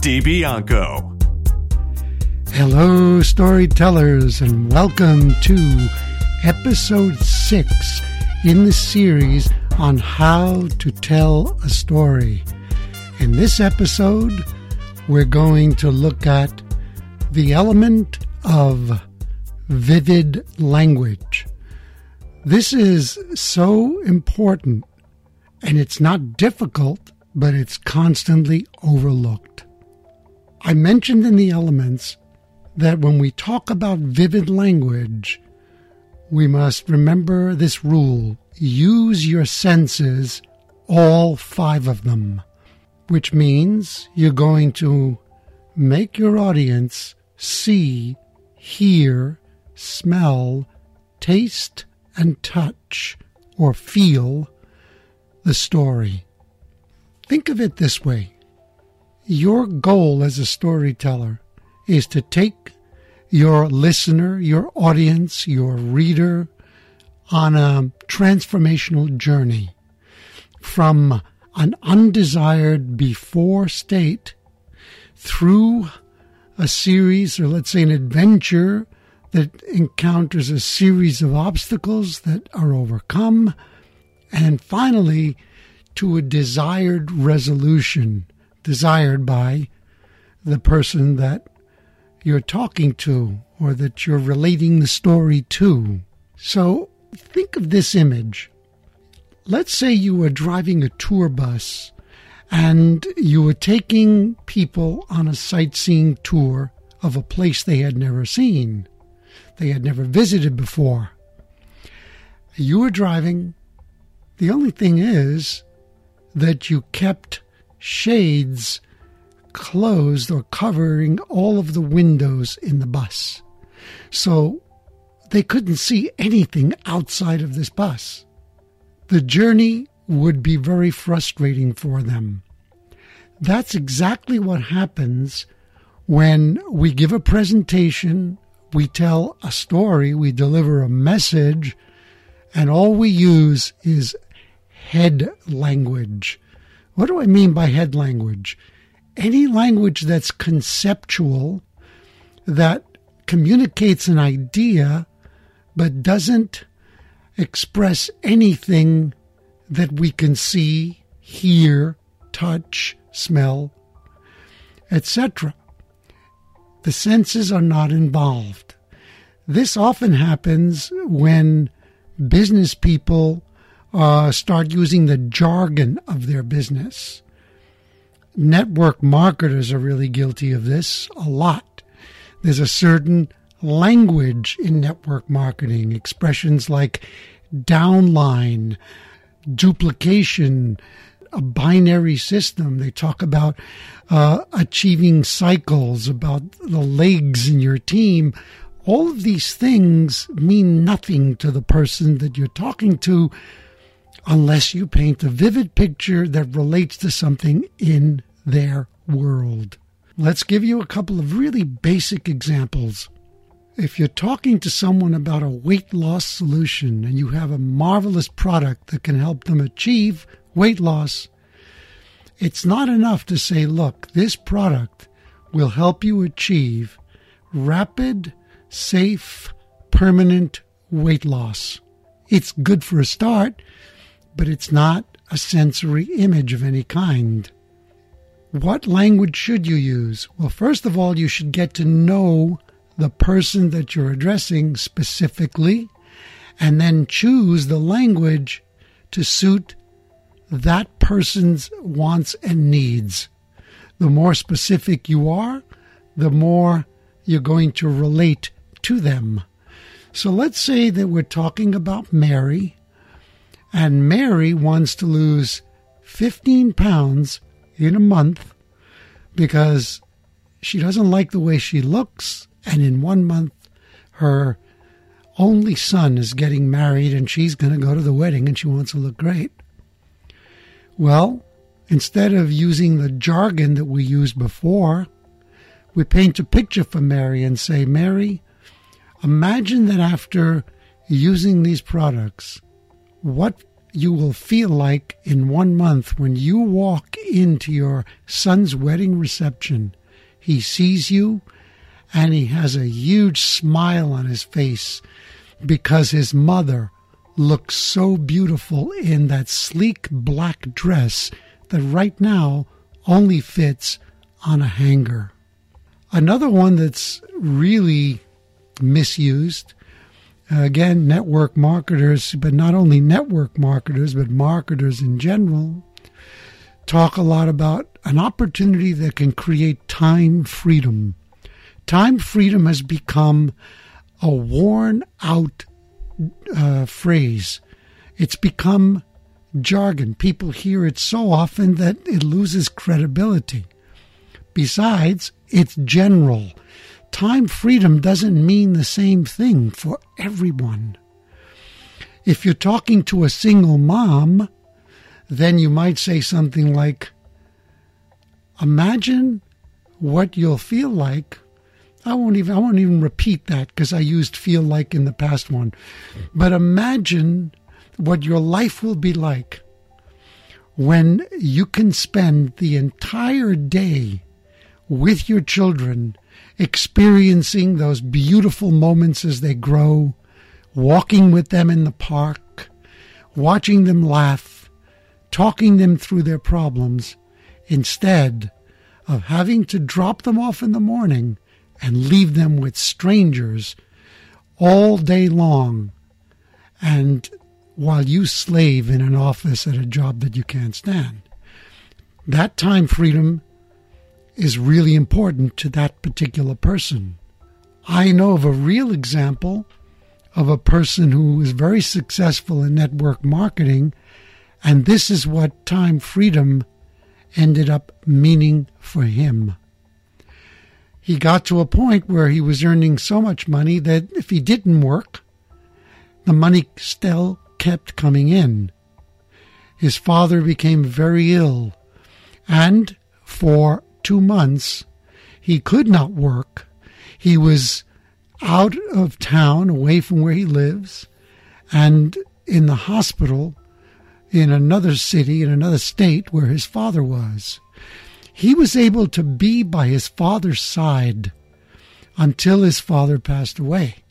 DiBianco. Hello, storytellers, and welcome to episode six in the series on how to tell a story. In this episode, we're going to look at the element of vivid language. This is so important, and it's not difficult, but it's constantly overlooked. I mentioned in the elements that when we talk about vivid language, we must remember this rule use your senses, all five of them, which means you're going to make your audience see, hear, smell, taste, and touch or feel the story. Think of it this way your goal as a storyteller is to take your listener, your audience, your reader on a transformational journey from an undesired before state through a series, or let's say an adventure that encounters a series of obstacles that are overcome, and finally to a desired resolution desired by the person that you're talking to or that you're relating the story to. So think of this image. Let's say you were driving a tour bus and you were taking people on a sightseeing tour of a place they had never seen, they had never visited before. You were driving. The only thing is that you kept shades closed or covering all of the windows in the bus. So they couldn't see anything outside of this bus. The journey would be very frustrating for them. That's exactly what happens when we give a presentation, we tell a story, we deliver a message, and all we use is head language. What do I mean by head language? Any language that's conceptual, that communicates an idea, but doesn't express anything that we can see, hear, touch, smell, etc. The senses are not involved. This often happens when business people uh, start using the jargon of their business. Network marketers are really guilty of this a lot. There's a certain language in network marketing, expressions like downline, duplication, a binary system. They talk about uh, achieving cycles, about the legs in your team. All of these things mean nothing to the person that you're talking to unless you paint a vivid picture that relates to something in their world. Let's give you a couple of really basic examples. If you're talking to someone about a weight loss solution and you have a marvelous product that can help them achieve weight loss, it's not enough to say, look, this product will help you achieve rapid, safe, permanent weight loss. It's good for a start, but it's not a sensory image of any kind. What language should you use? Well, first of all, you should get to know the person that you're addressing specifically, and then choose the language to suit that person's wants and needs. The more specific you are, the more you're going to relate to them. So let's say that we're talking about Mary and Mary wants to lose 15 pounds in a month because she doesn't like the way she looks, and in one month, her only son is getting married and she's going to go to the wedding and she wants to look great. Well, instead of using the jargon that we used before, we paint a picture for Mary and say, Mary, imagine that after using these products, what you will feel like in one month when you walk into your son's wedding reception. He sees you and he has a huge smile on his face because his mother looks so beautiful in that sleek black dress that right now only fits on a hanger. Another one that's really misused again, network marketers, but not only network marketers, but marketers in general, talk a lot about an opportunity that can create time freedom. Time freedom has become a worn out uh, phrase. It's become jargon. People hear it so often that it loses credibility. Besides, it's general time freedom doesn't mean the same thing for everyone. If you're talking to a single mom, then you might say something like, Imagine what you'll feel like. I won't even I won't even repeat that because I used feel like in the past one. But imagine what your life will be like when you can spend the entire day with your children experiencing those beautiful moments as they grow, walking with them in the park, watching them laugh, talking them through their problems, instead of having to drop them off in the morning and leave them with strangers all day long and while you slave in an office at a job that you can't stand. That time freedom is really important to that particular person. I know of a real example of a person who was very successful in network marketing, and this is what time freedom ended up meaning for him. He got to a point where he was earning so much money that if he didn't work, the money still kept coming in. His father became very ill, and for two months, he could not work. He was out of town, away from where he lives, and in the hospital in another city, in another state where his father was. He was able to be by his father's side until his father passed away.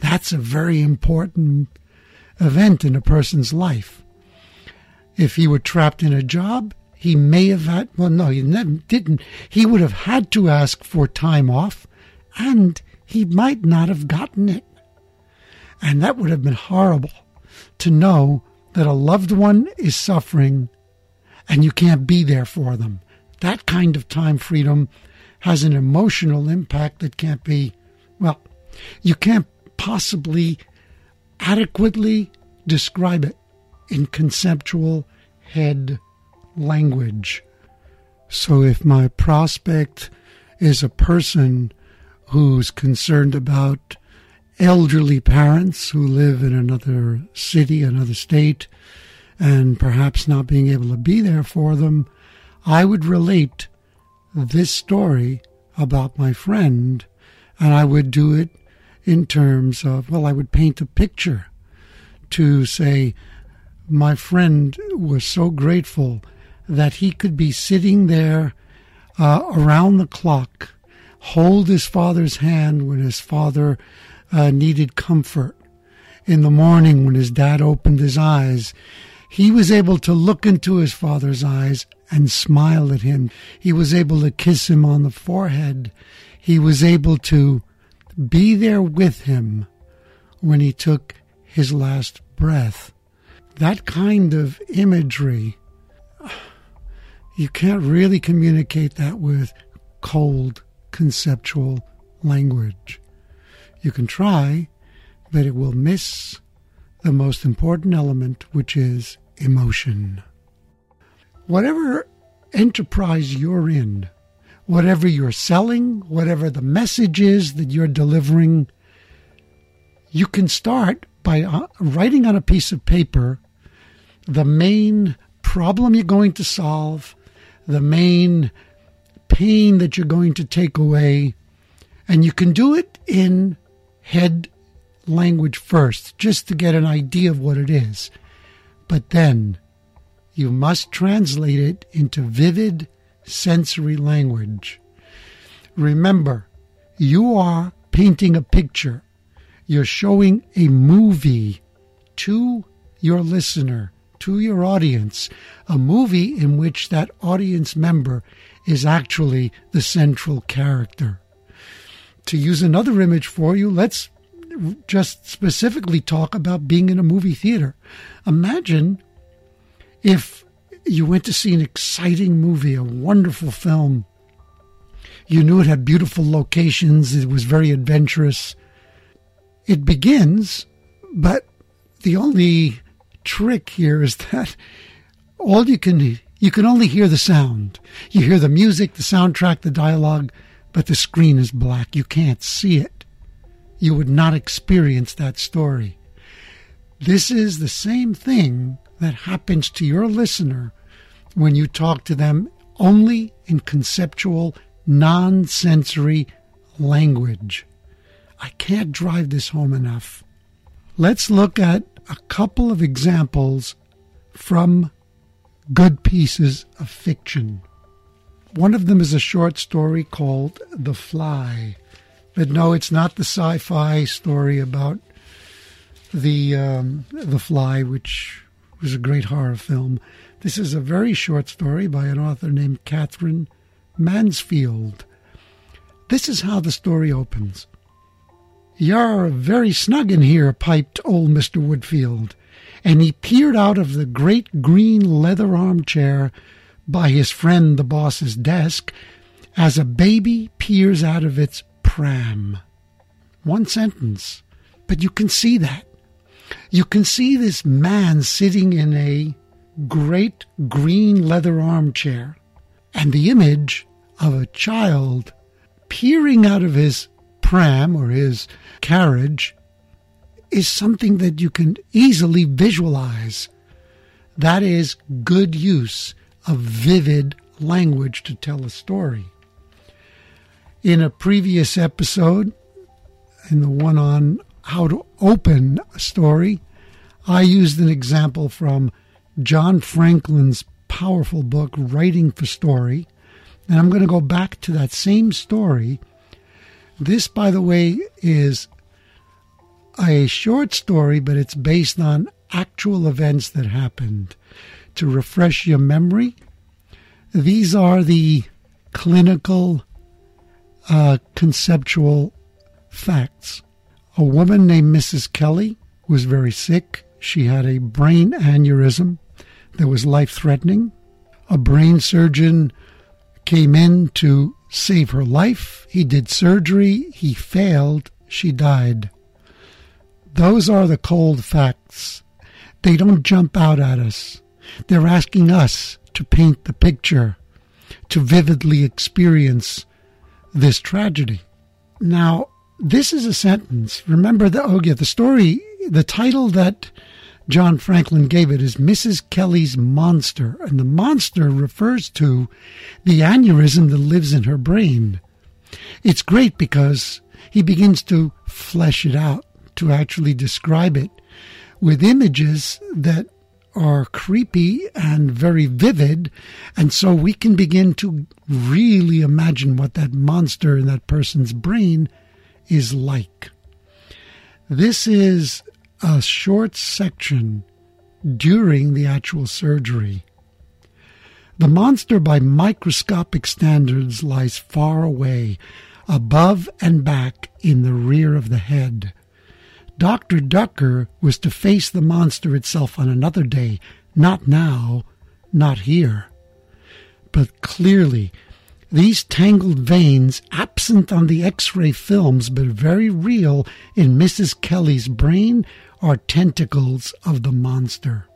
That's a very important event in a person's life. If he were trapped in a job, he may have had, well, no, he didn't. He would have had to ask for time off, and he might not have gotten it. And that would have been horrible to know that a loved one is suffering and you can't be there for them. That kind of time freedom has an emotional impact that can't be, well, you can't possibly adequately describe it in conceptual head language. So if my prospect is a person who's concerned about elderly parents who live in another city, another state, and perhaps not being able to be there for them, I would relate this story about my friend, and I would do it in terms of, well, I would paint a picture to say, my friend was so grateful that he could be sitting there uh, around the clock, hold his father's hand when his father uh, needed comfort. In the morning, when his dad opened his eyes, he was able to look into his father's eyes and smile at him. He was able to kiss him on the forehead. He was able to be there with him when he took his last breath. That kind of imagery you can't really communicate that with cold conceptual language. You can try, but it will miss the most important element, which is emotion. Whatever enterprise you're in, whatever you're selling, whatever the message is that you're delivering, you can start by uh, writing on a piece of paper the main problem you're going to solve, the main pain that you're going to take away, and you can do it in head language first, just to get an idea of what it is. But then you must translate it into vivid sensory language. Remember, you are painting a picture. You're showing a movie to your listener, to your audience, a movie in which that audience member is actually the central character. To use another image for you, let's just specifically talk about being in a movie theater. Imagine if you went to see an exciting movie, a wonderful film. You knew it had beautiful locations, it was very adventurous. It begins, but the only trick here is that all you can you can only hear the sound. You hear the music, the soundtrack, the dialogue, but the screen is black. You can't see it you would not experience that story. This is the same thing that happens to your listener when you talk to them only in conceptual, non sensory language. I can't drive this home enough. Let's look at a couple of examples from good pieces of fiction. One of them is a short story called The Fly. But no, it's not the sci-fi story about the um, the fly, which was a great horror film. This is a very short story by an author named Katherine Mansfield. This is how the story opens. You're very snug in here, piped old Mr. Woodfield, and he peered out of the great green leather armchair by his friend the boss's desk as a baby peers out of its pram. One sentence. But you can see that. You can see this man sitting in a great green leather armchair and the image of a child peering out of his pram or his carriage is something that you can easily visualize. That is good use of vivid language to tell a story. In a previous episode, in the one on how to open a story, I used an example from Jon Franklin's powerful book, Writing for Story. And I'm going to go back to that same story. This, by the way, is a short story, but it's based on actual events that happened. To refresh your memory, these are the clinical uh, conceptual facts. A woman named Mrs. Kelly was very sick. She had a brain aneurysm that was life threatening. A brain surgeon came in to save her life. He did surgery. He failed. She died. Those are the cold facts. They don't jump out at us. They're asking us to paint the picture, to vividly experience this tragedy. Now, this is a sentence. Remember that, oh, yeah, the story, the title that Jon Franklin gave it is Mrs. Kelly's Monster. And the monster refers to the aneurysm that lives in her brain. It's great because he begins to flesh it out, to actually describe it with images that are creepy and very vivid. And so we can begin to really imagine what that monster in that person's brain is like. This is a short section during the actual surgery. The monster, by microscopic standards, lies far away, above and back in the rear of the head. Dr. Ducker was to face the monster itself on another day, not now, not here. But clearly, these tangled veins, absent on the x ray films but very real in Mrs. Kelly's brain, are tentacles of the monster.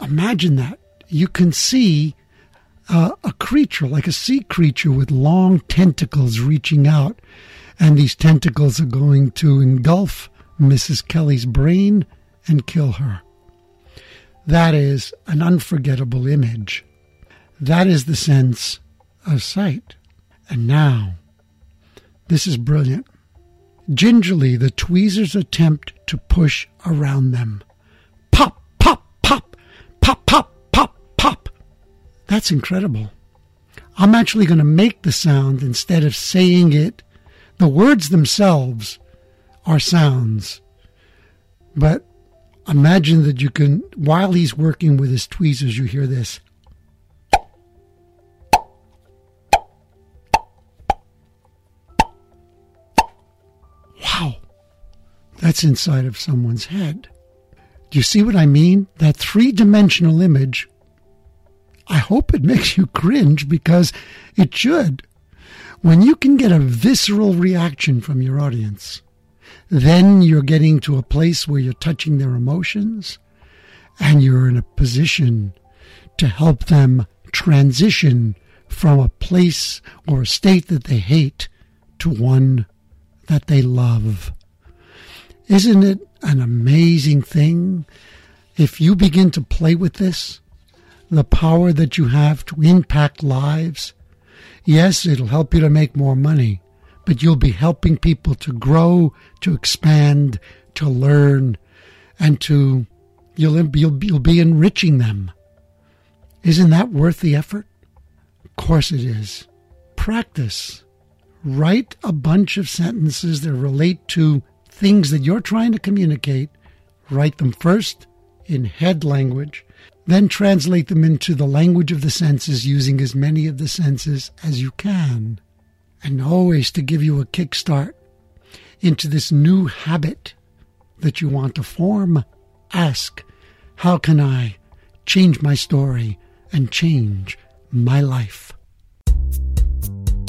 Imagine that. You can see uh, a creature, like a sea creature with long tentacles reaching out. And these tentacles are going to engulf Mrs. Kelly's brain and kill her. That is an unforgettable image. That is the sense of sight. And now, this is brilliant. Gingerly, the tweezers attempt to push around them. Pop, pop, pop, pop, pop, pop, pop. That's incredible. I'm actually going to make the sound instead of saying it. The words themselves are sounds. But imagine that you can, while he's working with his tweezers, you hear this. That's inside of someone's head. Do you see what I mean? That three dimensional image, I hope it makes you cringe because it should. When you can get a visceral reaction from your audience, then you're getting to a place where you're touching their emotions and you're in a position to help them transition from a place or a state that they hate to one that they love. Isn't it an amazing thing if you begin to play with this? The power that you have to impact lives. Yes, it'll help you to make more money, but you'll be helping people to grow, to expand, to learn, and to you'll you'll, you'll be enriching them. Isn't that worth the effort? Of course it is. Practice write a bunch of sentences that relate to things that you're trying to communicate. Write them first in head language, then translate them into the language of the senses using as many of the senses as you can. And always to give you a kickstart into this new habit that you want to form, ask, How can I change my story and change my life?